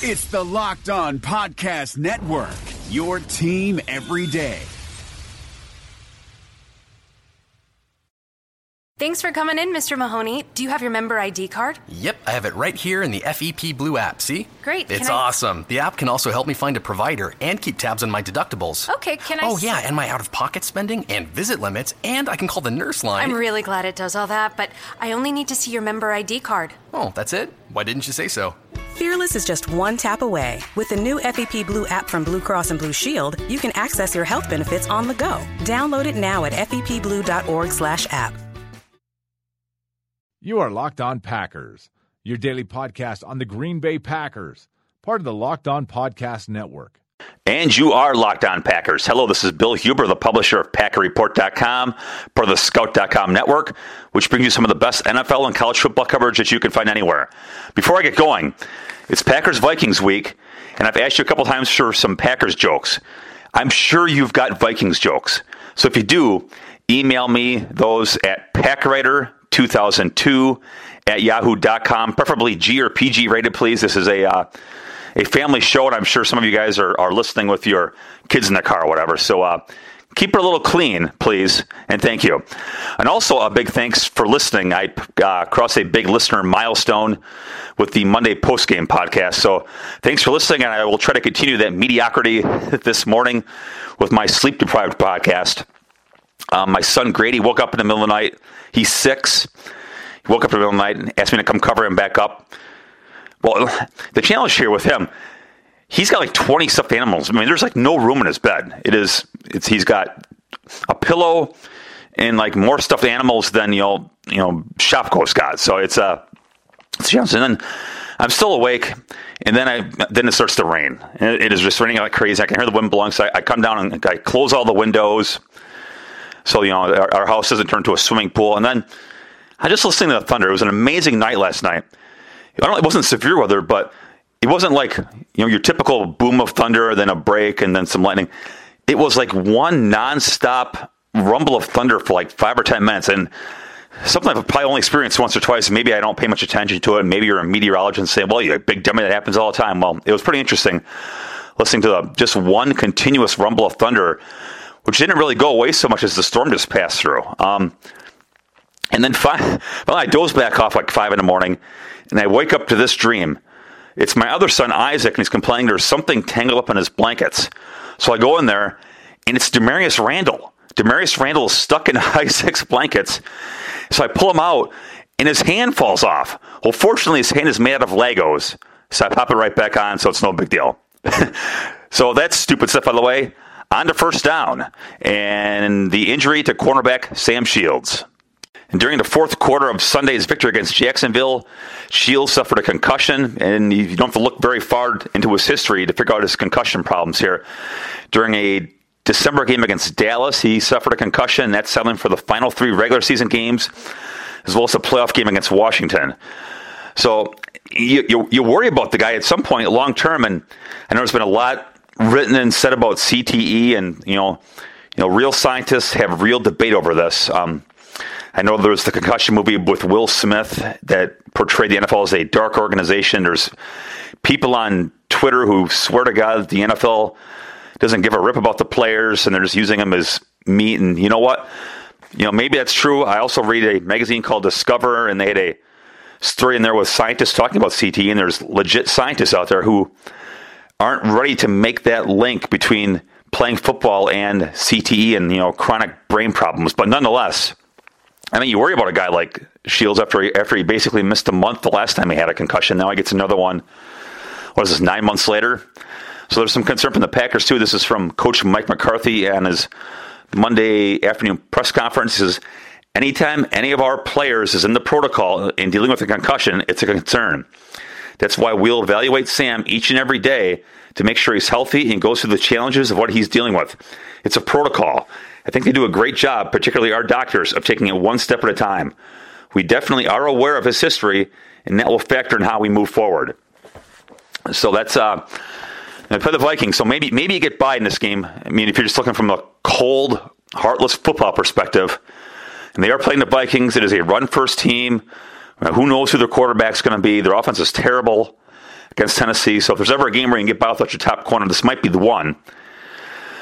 It's the Locked On Podcast Network, your team every day. Thanks for coming in, Mr. Mahoney. Do you have your member ID card? Yep, I have it right here in the FEP Blue app. See? Great. It's I- awesome. The app can also help me find a provider and keep tabs on my deductibles. Okay, can I Oh, yeah, and my out of pocket spending and visit limits, and I can call the nurse line. I'm really glad it does all that, but I only need to see your member ID card. oh, that's it? Why didn't you say so? Fearless is just one tap away. With the new FEP Blue app from Blue Cross and Blue Shield, you can access your health benefits on the go. Download it now at fepblue.org/app. You are Locked On Packers, your daily podcast on the Green Bay Packers, part of the Locked On Podcast Network. And you are Locked On Packers. Hello, this is Bill Huber, the publisher of PackerReport.com, part of the Scout.com network, which brings you some of the best NFL and college football coverage that you can find anywhere. Before I get going, it's Packers Vikings week, and I've asked you a couple times for some Packers jokes. I'm sure you've got Vikings jokes. So if you do, email me those at packwriter2002 at yahoo.com, preferably G or PG rated, please. This is a. Uh, a family show, and I'm sure some of you guys are, are listening with your kids in the car or whatever. So uh, keep it a little clean, please, and thank you. And also a big thanks for listening. I uh, crossed a big listener milestone with the Monday post game podcast. So thanks for listening, and I will try to continue that mediocrity this morning with my sleep deprived podcast. Um, my son Grady woke up in the middle of the night. He's six. He woke up in the middle of the night and asked me to come cover him back up. Well, the challenge here with him, he's got like 20 stuffed animals. I mean, there's like no room in his bed. It is, it's, he's got a pillow and like more stuffed animals than, you know, you know, Shopko's got. So it's a, it's a challenge. And then I'm still awake. And then I, then it starts to rain. It, it is just raining like crazy. I can hear the wind blowing. So I, I come down and I close all the windows. So, you know, our, our house doesn't turn to a swimming pool. And then I just listening to the thunder. It was an amazing night last night. I don't, it wasn't severe weather, but it wasn't like you know your typical boom of thunder, then a break, and then some lightning. It was like one nonstop rumble of thunder for like five or ten minutes, and something I've probably only experienced once or twice. Maybe I don't pay much attention to it. Maybe you're a meteorologist and say, "Well, you're a big dummy. That happens all the time." Well, it was pretty interesting listening to the, just one continuous rumble of thunder, which didn't really go away so much as the storm just passed through. Um, and then five, well, I dozed back off like five in the morning, and I wake up to this dream. It's my other son Isaac, and he's complaining there's something tangled up in his blankets. So I go in there, and it's Damarious Randall. Damarious Randall is stuck in Isaac's blankets. So I pull him out, and his hand falls off. Well, fortunately, his hand is made out of Legos, so I pop it right back on, so it's no big deal. so that's stupid stuff, by the way. On to first down, and the injury to cornerback Sam Shields. And during the fourth quarter of Sunday's victory against Jacksonville, Shields suffered a concussion, and you don't have to look very far into his history to figure out his concussion problems here. During a December game against Dallas, he suffered a concussion, and that's settling for the final three regular season games, as well as a playoff game against Washington. So you, you, you worry about the guy at some point long term, and I know there's been a lot written and said about CTE, and you know, you know, real scientists have real debate over this. Um, I know there was the concussion movie with Will Smith that portrayed the NFL as a dark organization. There's people on Twitter who swear to God the NFL doesn't give a rip about the players and they're just using them as meat. And you know what? You know, maybe that's true. I also read a magazine called Discover, and they had a story in there with scientists talking about CTE, and there's legit scientists out there who aren't ready to make that link between playing football and CTE and you know chronic brain problems. But nonetheless, I mean, you worry about a guy like Shields after he, after he basically missed a month the last time he had a concussion. Now he gets another one. What is this? Nine months later. So there's some concern from the Packers too. This is from Coach Mike McCarthy and his Monday afternoon press conference. He says, anytime any of our players is in the protocol in dealing with a concussion, it's a concern. That's why we'll evaluate Sam each and every day to make sure he's healthy and goes through the challenges of what he's dealing with. It's a protocol. I think they do a great job, particularly our doctors, of taking it one step at a time. We definitely are aware of his history, and that will factor in how we move forward. So that's uh, for the Vikings. So maybe maybe you get by in this game. I mean, if you're just looking from a cold, heartless football perspective, and they are playing the Vikings, it is a run first team. Who knows who their quarterback's going to be? Their offense is terrible. against Tennessee. So if there's ever a game where you can get by without your top corner, this might be the one.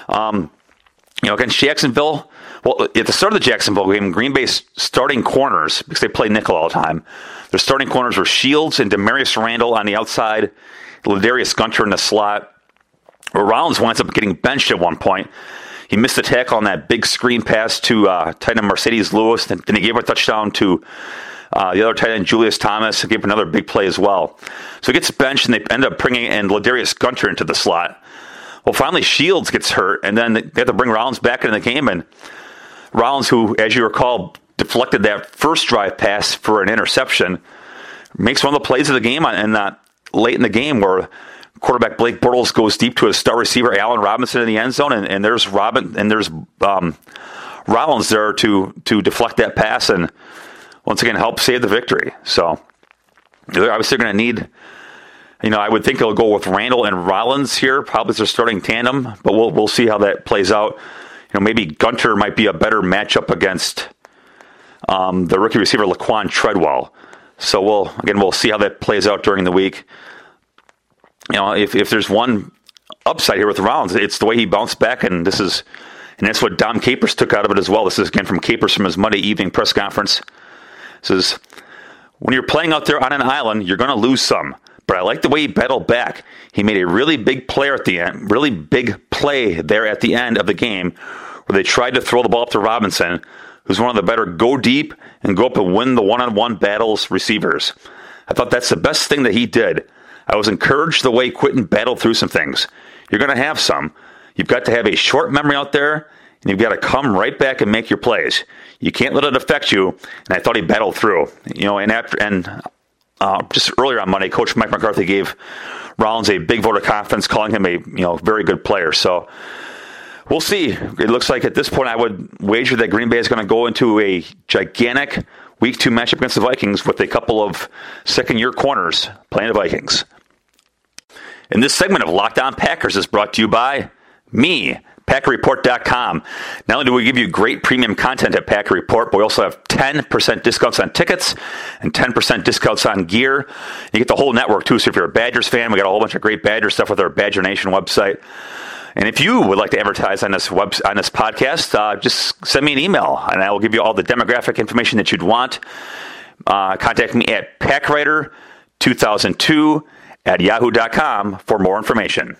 Um, you know, against Jacksonville, well, at the start of the Jacksonville game, Green Bay's starting corners, because they play nickel all the time, their starting corners were Shields and Damarious Randall on the outside, Ladarius Gunter in the slot. Rollins winds up getting benched at one point. He missed the tackle on that big screen pass to uh, tight end Marcedes Lewis. Then, then he gave a touchdown to uh, the other tight end, Julius Thomas, and gave another big play as well. So he gets benched, and they end up bringing in Ladarius Gunter into the slot. Well, finally, Shields gets hurt, and then they have to bring Rollins back into the game. And Rollins, who, as you recall, deflected that first drive pass for an interception, makes one of the plays of the game and that late in the game where quarterback Blake Bortles goes deep to his star receiver Allen Robinson in the end zone, and, and there's Robin and there's um, Rollins there to to deflect that pass and once again help save the victory. So they're obviously going to need. You know, I would think they'll go with Randall and Rollins here, probably as their starting tandem, but we'll we'll see how that plays out. You know, maybe Gunter might be a better matchup against um, the rookie receiver Laquon Treadwell. So we'll again we'll see how that plays out during the week. You know, if if there's one upside here with Rollins, it's the way he bounced back, and this is and that's what Dom Capers took out of it as well. This is again from Capers from his Monday evening press conference. This is when you're playing out there on an island, you're going to lose some. But I like the way he battled back. He made a really big player at the end, really big play there at the end of the game, where they tried to throw the ball up to Robinson, who's one of the better go deep and go up and win the one-on-one battles receivers. I thought that's the best thing that he did. I was encouraged the way Quinten battled through some things. You're going to have some. You've got to have a short memory out there, and you've got to come right back and make your plays. You can't let it affect you. And I thought he battled through. You know, and after and uh, just earlier on Monday, Coach Mike McCarthy gave Rollins a big vote of confidence, calling him a you know very good player. So we'll see. It looks like at this point, I would wager that Green Bay is going to go into a gigantic Week Two matchup against the Vikings with a couple of second-year corners playing the Vikings. And this segment of Locked On Packers is brought to you by me. PackerReport.com. Not only do we give you great premium content at Packer Report, but we also have 10% discounts on tickets and 10% discounts on gear. You get the whole network too. So if you're a Badgers fan, we got a whole bunch of great Badger stuff with our Badger Nation website. And if you would like to advertise on this web on this podcast, uh, just send me an email, and I will give you all the demographic information that you'd want. Uh, contact me at packwriter2002 at yahoo.com for more information.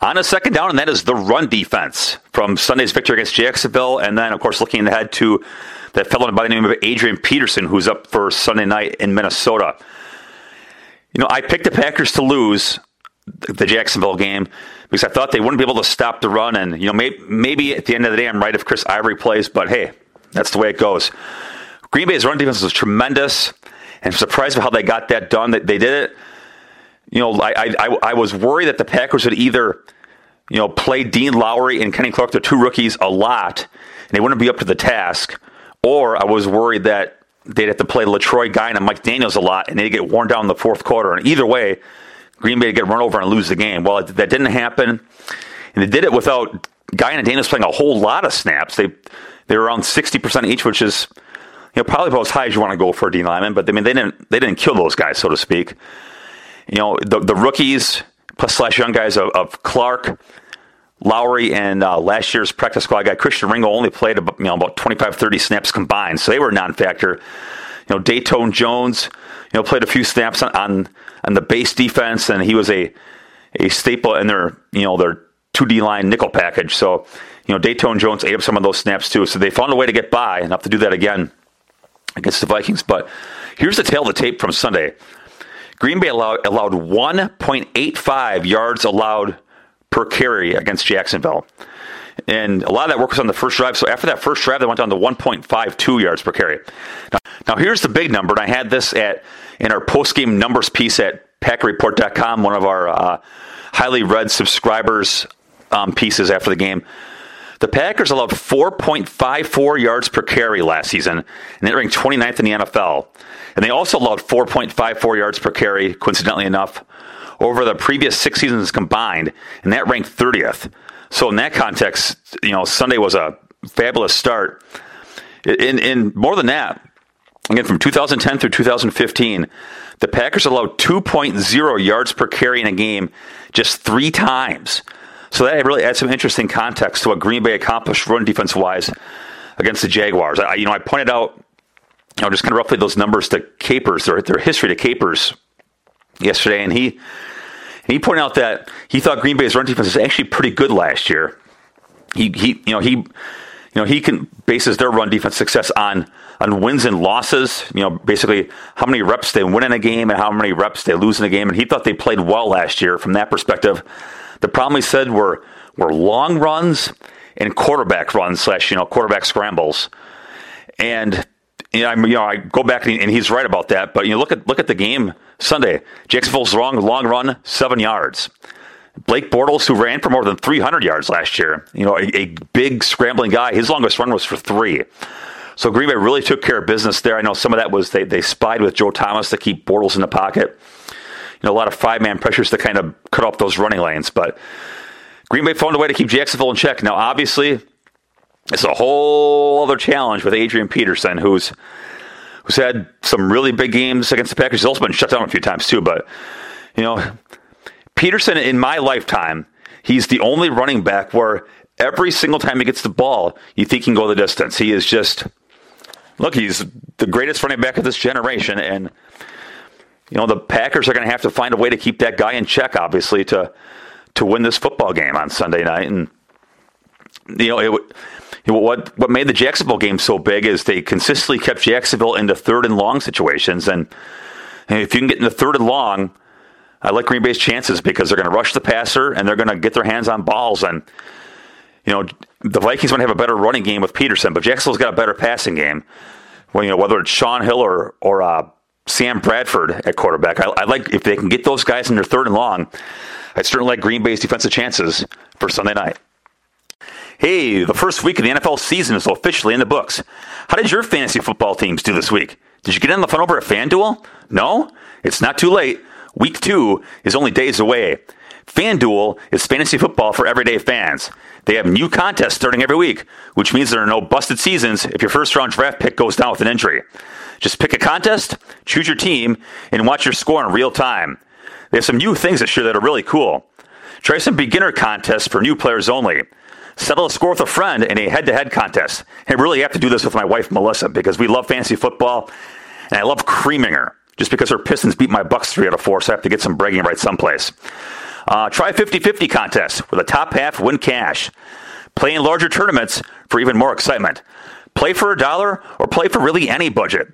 On a second down, and that is the run defense from Sunday's victory against Jacksonville. And then, of course, looking ahead to that fellow by the name of Adrian Peterson, who's up for Sunday night in Minnesota. You know, I picked the Packers to lose the Jacksonville game because I thought they wouldn't be able to stop the run. And, you know, maybe, maybe at the end of the day, I'm right if Chris Ivory plays, but hey, that's the way it goes. Green Bay's run defense was tremendous, and I'm surprised by how they got that done. They, they did it you know, I, I, I was worried that the Packers would either, you know, play Dean Lowry and Kenny Clark, the two rookies, a lot, and they wouldn't be up to the task, or I was worried that they'd have to play Letroy Guion and Mike Daniels a lot, and they'd get worn down in the fourth quarter. And either way, Green Bay would get run over and lose the game. Well, that didn't happen, and they did it without Guion and Daniels playing a whole lot of snaps. They they were around sixty percent each, which is you know probably about as high as you want to go for a D lineman. But I mean, they didn't they didn't kill those guys, so to speak you know, the, the rookies plus slash young guys of, of Clark, Lowry, and uh, last year's practice squad guy Christian Ringo only played about, you know, about 25, 30 snaps combined, so they were a non-factor. You know, Datone Jones, you know, played a few snaps on, on, on the base defense, and he was a a staple in their you know their two D line nickel package. So you know, Datone Jones ate up some of those snaps too. So they found a way to get by, and have to do that again against the Vikings. But here's the tale of the tape from Sunday. Green Bay allowed, allowed 1.85 yards allowed per carry against Jacksonville. And a lot of that work was on the first drive. So after that first drive, they went down to 1.52 yards per carry. Now, now here's the big number, and I had this at in our post game numbers piece at PackerReport.com, one of our uh, highly read subscribers um, pieces after the game. The Packers allowed 4.54 yards per carry last season, and they ranked 29th in the NFL. And they also allowed 4.54 yards per carry, coincidentally enough, over the previous six seasons combined, and that ranked 30th. So in that context, you know, Sunday was a fabulous start. In, in more than that, Again, from 2010 through 2015, the Packers allowed 2.0 yards per carry in a game just three times. So that really adds some interesting context to what Green Bay accomplished run defense wise against the Jaguars. I, you know, I pointed out, you know, just kind of roughly those numbers to Capers, their, their history to Capers yesterday, and he and he pointed out that he thought Green Bay's run defense was actually pretty good last year. He he you know he you know he can bases their run defense success on on wins and losses. You know, basically how many reps they win in a game and how many reps they lose in a game. And he thought they played well last year from that perspective. The problem he said were were long runs and quarterback runs slash you know quarterback scrambles. And you know, I, you know, I go back and he's right about that. But you know, look at look at the game Sunday. Jacksonville's long long run seven yards. Blake Bortles, who ran for more than 300 yards last year, you know, a, a big scrambling guy. His longest run was for three. So Green Bay really took care of business there. I know some of that was they, they spied with Joe Thomas to keep Bortles in the pocket. Know, a lot of five man pressures to kind of cut off those running lanes. But Green Bay found a way to keep Jacksonville in check. Now, obviously, it's a whole other challenge with Adrian Peterson, who's who's had some really big games against the Packers. He's also been shut down a few times too. But you know, Peterson in my lifetime, he's the only running back where every single time he gets the ball, you think he can go the distance. He is just look, he's the greatest running back of this generation, and you know the Packers are going to have to find a way to keep that guy in check, obviously, to to win this football game on Sunday night. And you know it know, what what made the Jacksonville game so big is they consistently kept Jacksonville into third and long situations, and, and if you can get in the third and long, I like Green Bay's chances because they're going to rush the passer and they're going to get their hands on balls, and you know the Vikings might have a better running game with Peterson, but Jacksonville's got a better passing game. Well, you know whether it's Shaun Hill or or uh, Sam Bradford at quarterback, I, I like if they can get those guys in their third and long. I certainly like Green Bay's defensive chances for Sunday night. Hey, the first week of the NFL season is officially in the books. How did your fantasy football teams do this week? Did you get in the fun over at FanDuel? No? It's not too late. Week two is only days away. FanDuel is fantasy football for everyday fans. They have new contests starting every week, which means there are no busted seasons if your first round draft pick goes down with an injury. Just pick a contest, choose your team, and watch your score in real time. They have some new things this year that are really cool. Try some beginner contests for new players only settle a score with a friend in a head to head contest. I really have to do this with my wife, Melissa, because we love fantasy football and I love creaming her just because her Pistons beat my Bucks three out of four, so I have to get some bragging rights someplace. Uh, try 50 50 contest where the top half win cash. Play in larger tournaments for even more excitement. Play for a dollar or play for really any budget.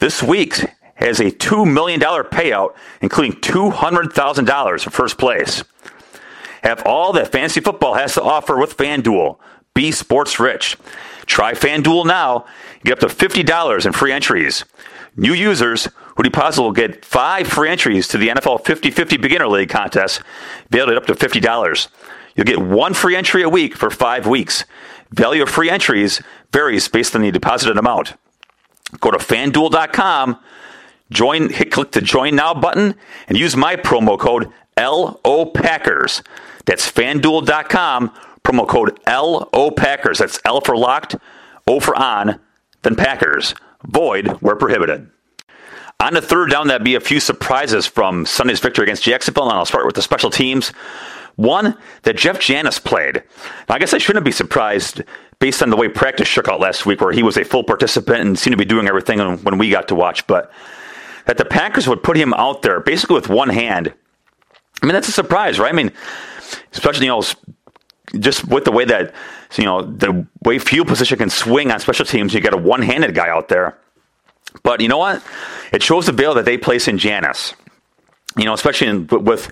This week has a $2 million payout, including $200,000 for first place. Have all that fantasy football has to offer with FanDuel. Be sports rich. Try FanDuel now. Get up to $50 in free entries. New users who deposit will get five free entries to the NFL 50 50 Beginner League contest, valued at up to $50. You'll get one free entry a week for five weeks. Value of free entries varies based on the deposited amount. Go to fanduel.com, join, hit click the join now button, and use my promo code LO Packers. That's fanduel.com, promo code LO Packers. That's L for locked, O for on, then Packers. Void where prohibited. On the third down, that'd be a few surprises from Sunday's victory against Jacksonville, and I'll start with the special teams. One, that Jeff Janis played. Now, I guess I shouldn't be surprised based on the way practice shook out last week, where he was a full participant and seemed to be doing everything when we got to watch, but that the Packers would put him out there basically with one hand I mean, that's a surprise, right? I mean, especially, you know, just with the way that, you know, the way field position can swing on special teams, you got a one handed guy out there. But you know what? It shows the bail that they place in Janis. You know, especially in, with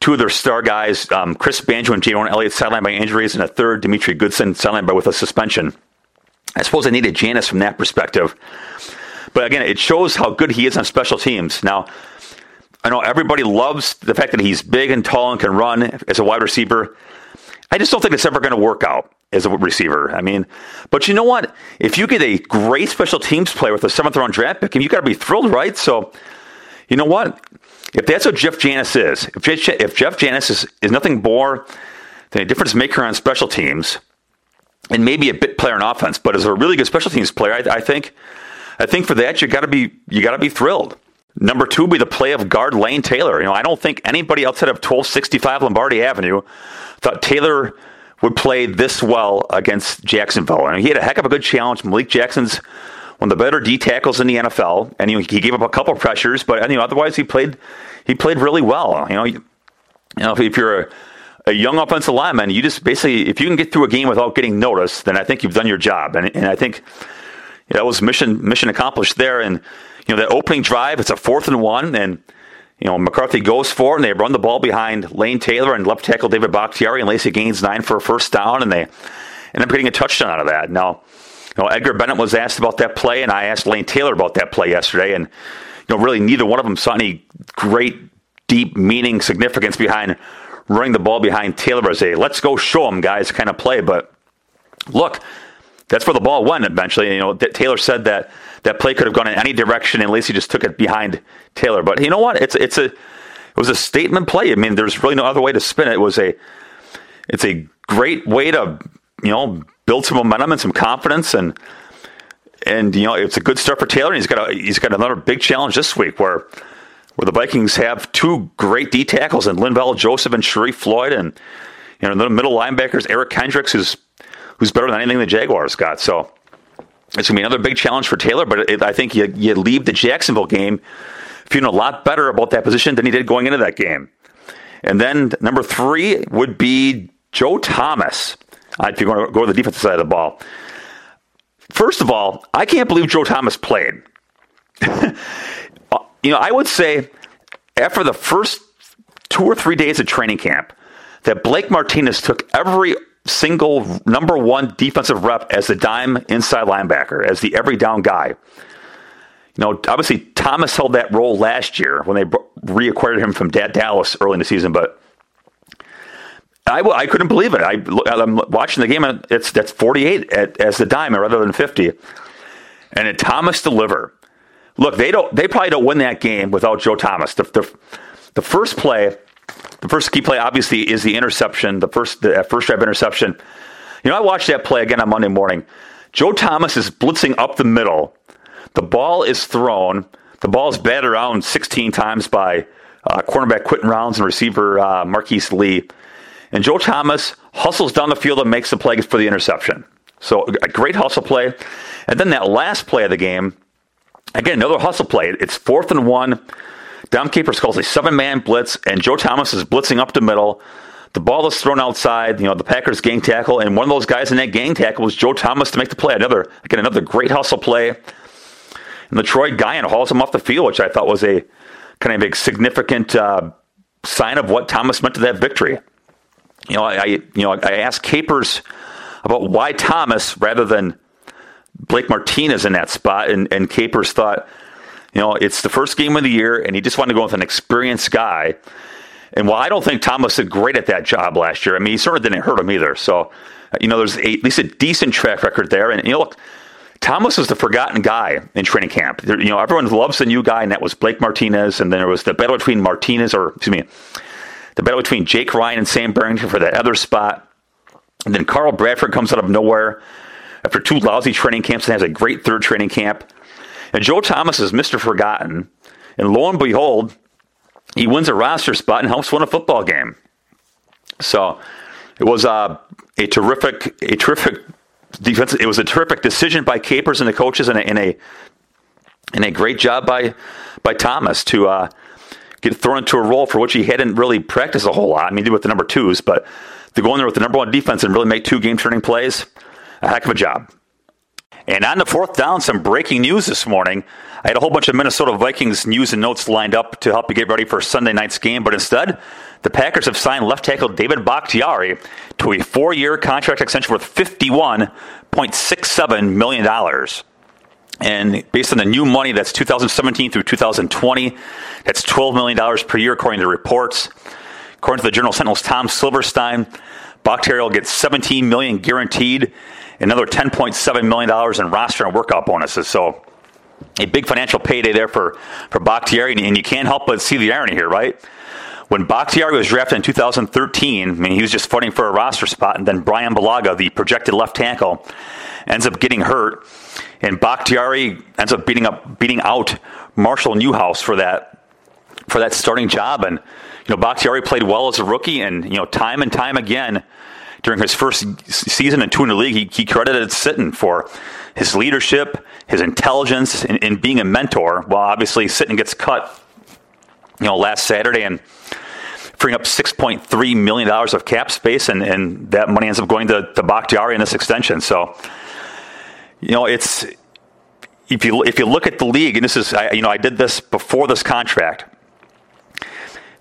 two of their star guys, um, Chris Banjo and Jayrone Elliott sidelined by injuries, and a third, Demetri Goodson, sidelined by with a suspension. I suppose they needed Janis from that perspective. But again, it shows how good he is on special teams. Now, I know everybody loves the fact that he's big and tall and can run as a wide receiver. I just don't think it's ever going to work out as a receiver. I mean, but you know what? If you get a great special teams player with a seventh round draft pick, you got to be thrilled, right? So, you know what? If that's what Jeff Janis is, if Jeff, if Jeff Janis is, is nothing more than a difference maker on special teams, and maybe a bit player in offense, but as a really good special teams player, I, I think I think for that you got to be you got to be thrilled. Number two would be the play of guard Lane Taylor. You know, I don't think anybody outside of 1265 Lombardi Avenue thought Taylor would play this well against Jacksonville. Mean, he had a heck of a good challenge. Malik Jackson's one of the better D tackles in the NFL, and he gave up a couple pressures, but you know, otherwise he played he played really well. You know, you, you know, if, if you're a, a, young offensive lineman, you just basically if you can get through a game without getting noticed, then I think you've done your job, and, and I think that was mission mission accomplished there. And you know, that opening drive, it's a fourth and one, and you know, McCarthy goes for it, and they run the ball behind Lane Taylor and left tackle David Bakhtiari, and Lacy gains nine for a first down, and they end up getting a touchdown out of that. Now, you know, Edgar Bennett was asked about that play, and I asked Lane Taylor about that play yesterday, and you know, really neither one of them saw any great, deep meaning, significance behind running the ball behind Taylor as a let's go show them guys kind of play. But look, that's where the ball went eventually. You know, Taylor said that that play could have gone in any direction, and Lacy just took it behind Taylor. But you know what? It's it's a it was a statement play. I mean, there's really no other way to spin it. It was a it's a great way to you know build some momentum and some confidence and and you know it's a good start for Taylor. And he's got a, he's got another big challenge this week where where the Vikings have two great D tackles and Linval Joseph and Sharrif Floyd and you know the middle linebackers Eric Kendricks who's who's better than anything the Jaguars got. So it's going to be another big challenge for Taylor, but it, I think you, you leave the Jacksonville game feeling a lot better about that position than he did going into that game. And then number three would be Joe Thomas, uh, if you're going to go to the defensive side of the ball. First of all, I can't believe Joe Thomas played. you know, I would say after the first two or three days of training camp, that Blake Martinez took every single number one defensive rep as the dime inside linebacker, as the every down guy. You know, obviously Thomas held that role last year when they reacquired him from Dallas early in the season, but I, I couldn't believe it. I, am watching the game, and it's that's 48 at, as the dime rather than 50, and it Thomas deliver. Look, they don't. They probably don't win that game without Joe Thomas. The, the, the first play the first key play, obviously, is the interception, the first the first drive interception. You know, I watched that play again on Monday morning. Joe Thomas is blitzing up the middle. The ball is thrown. The ball is batted around 16 times by uh, cornerback Quinten Rollins and receiver uh, Marquise Lee. And Joe Thomas hustles down the field and makes the play for the interception. So a great hustle play. And then that last play of the game, again, another hustle play. It's fourth and one. Dom Capers calls a seven man blitz, and Joe Thomas is blitzing up the middle. The ball is thrown outside. You know, the Packers gang tackle, and one of those guys in that gang tackle was Joe Thomas to make the play. Another, again, another great hustle play. And the Troy Guion hauls him off the field, which I thought was a kind of a significant uh, sign of what Thomas meant to that victory. You know, I, you know, I asked Capers about why Thomas rather than Blake Martinez in that spot, and, and Capers thought you know, it's the first game of the year, and he just wanted to go with an experienced guy. And while I don't think Thomas did great at that job last year, I mean, he certainly didn't hurt him either. So, you know, there's a, at least a decent track record there. And, you know, look, Thomas was the forgotten guy in training camp. There, you know, everyone loves the new guy, and that was Blake Martinez. And then there was the battle between Martinez, or excuse me, the battle between Jake Ryan and Sam Barrington for that other spot. And then Carl Bradford comes out of nowhere after two lousy training camps and has a great third training camp. And Joe Thomas is Mr. Forgotten. And lo and behold, he wins a roster spot and helps win a football game. So it was a terrific, a terrific defense. It was a terrific decision by Capers and the coaches, and a, and a, and a great job by by Thomas to uh, get thrown into a role for which he hadn't really practiced a whole lot. I mean, he did with the number twos, but to go in there with the number one defense and really make two game turning plays, a heck of a job. And on the fourth down, some breaking news this morning. I had a whole bunch of Minnesota Vikings news and notes lined up to help you get ready for Sunday night's game, but instead, the Packers have signed left tackle David Bakhtiari to a four year contract extension worth $51.67 million. And based on the new money, that's 2017 through 2020. That's $12 million per year, according to reports. According to the Journal Sentinel's Tom Silverstein, Bakhtiari will get 17 million guaranteed another $10.7 million in roster and workout bonuses. So a big financial payday there for, for Bakhtiari. And you can't help but see the irony here, right? When Bakhtiari was drafted in 2013, I mean, he was just fighting for a roster spot, and then Brian Bulaga, the projected left tackle, ends up getting hurt. and Bakhtiari ends up beating up beating out Marshall Newhouse for that for that starting job. And you know, Bakhtiari played well as a rookie, and you know, time and time again during his first season in two in the league, he, he credited Sitton for his leadership, his intelligence, in, in being a mentor. Well, obviously, Sitton gets cut, you know, last Saturday and freeing up $6.3 million of cap space, and, and that money ends up going to, to Bakhtiari in this extension. So, you know, it's if you if you look at the league, and this is I, you know I did this before this contract.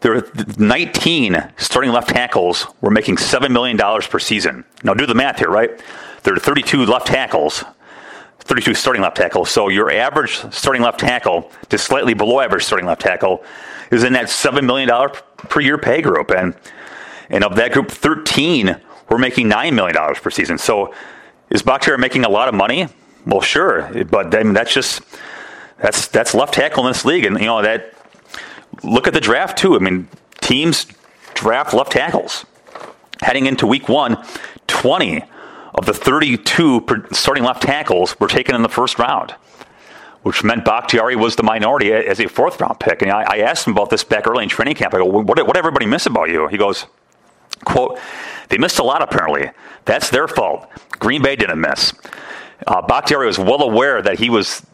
There are 19 starting left tackles were making seven million dollars per season. Now do the math here, right? There are 32 left tackles, 32 starting left tackles. So your average starting left tackle to slightly below average starting left tackle is in that seven million dollar per year pay group, and and of that group, 13 were making nine million dollars per season. So is Bakhtiari making a lot of money? Well, sure, but I mean, that's just that's that's left tackle in this league, and you know that. Look at the draft too. I mean, teams draft left tackles. Heading into week one, 20 of the 32 starting left tackles were taken in the first round, which meant Bakhtiari was the minority as a fourth round pick. And I, I asked him about this back early in training camp. I go, what, what did everybody miss about you? He goes, quote, they missed a lot apparently. That's their fault. Green Bay didn't miss. Uh, Bakhtiari was well aware that he was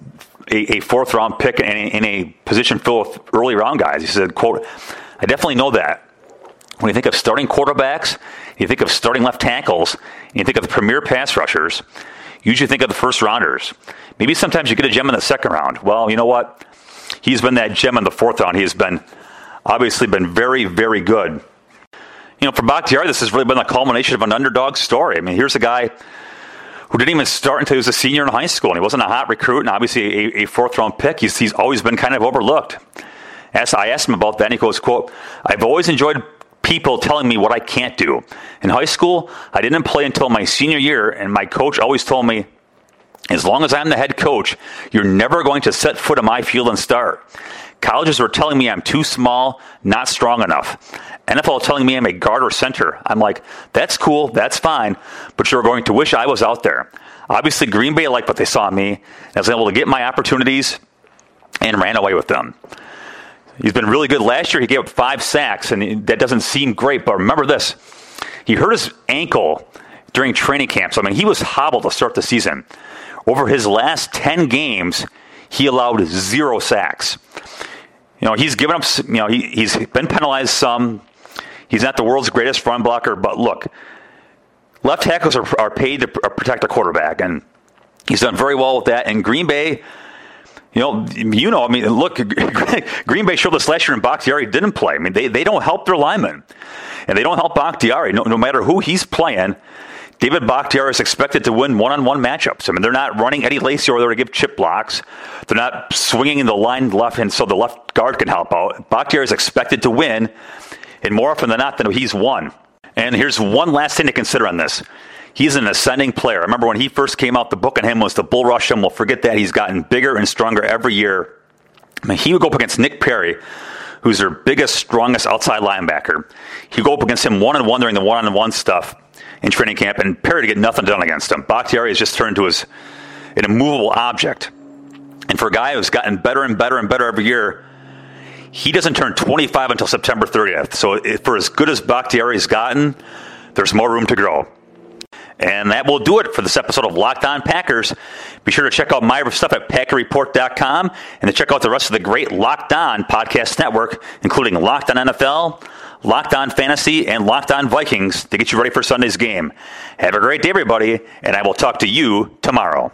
a, a fourth round pick in a, a, position filled with early round guys. He said, quote, I definitely know that. When you think of starting quarterbacks, you think of starting left tackles, and you think of the premier pass rushers, you usually think of the first rounders. Maybe sometimes you get a gem in the second round. Well, you know what? He's been that gem in the fourth round. He has been obviously been very, very good. You know, for Bakhtiari, this has really been the culmination of an underdog story. I mean, here's a guy who didn't even start until he was a senior in high school, and he wasn't a hot recruit, and obviously a, a fourth round pick. He's, he's always been kind of overlooked. As I asked him about that, and he goes, "quote I've always enjoyed people telling me what I can't do. In high school, I didn't play until my senior year, and my coach always told me." As long as I'm the head coach, you're never going to set foot on my field and start. Colleges were telling me I'm too small, not strong enough. NFL telling me I'm a guard or center. I'm like, that's cool, that's fine, but you're going to wish I was out there. Obviously, Green Bay liked what they saw in me. I was able to get my opportunities and ran away with them. He's been really good. Last year, he gave up five sacks, and that doesn't seem great, but remember this. He hurt his ankle during training camp. So, I mean, he was hobbled to start the season. Over his last 10 games, he allowed zero sacks. You know, he's given up, you know, he, he's been penalized some. He's not the world's greatest run blocker, but look, left tackles are, are paid to protect the quarterback, and he's done very well with that. And Green Bay, you know, you know, I mean, look, Green Bay showed this last year, and Bakhtiari didn't play. I mean, they, they don't help their linemen, and they don't help Bakhtiari. No, no matter who he's playing, David Bakhtiari is expected to win one-on-one matchups. I mean, they're not running Eddie Lacy over there to give chip blocks. They're not swinging in the line left hand so the left guard can help out. Bakhtiari is expected to win, and more often than not, than he's won. And here's one last thing to consider on this. He's an ascending player. I remember when he first came out, the book on him was to bull rush him. We'll forget that. He's gotten bigger and stronger every year. I mean, he would go up against Nick Perry, who's their biggest, strongest outside linebacker. He'd go up against him one on one during the one on one stuff in training camp, and Perry to get nothing done against him. Bakhtiari has just turned to his an immovable object. And for a guy who's gotten better and better and better every year, he doesn't turn 25 until September 30th. So for as good as Bakhtiari's gotten, there's more room to grow. And that will do it for this episode of Locked On Packers. Be sure to check out my stuff at PackerReport.com and to check out the rest of the great Locked On podcast network, including Locked On NFL, Locked On Fantasy, and Locked On Vikings to get you ready for Sunday's game. Have a great day, everybody, and I will talk to you tomorrow.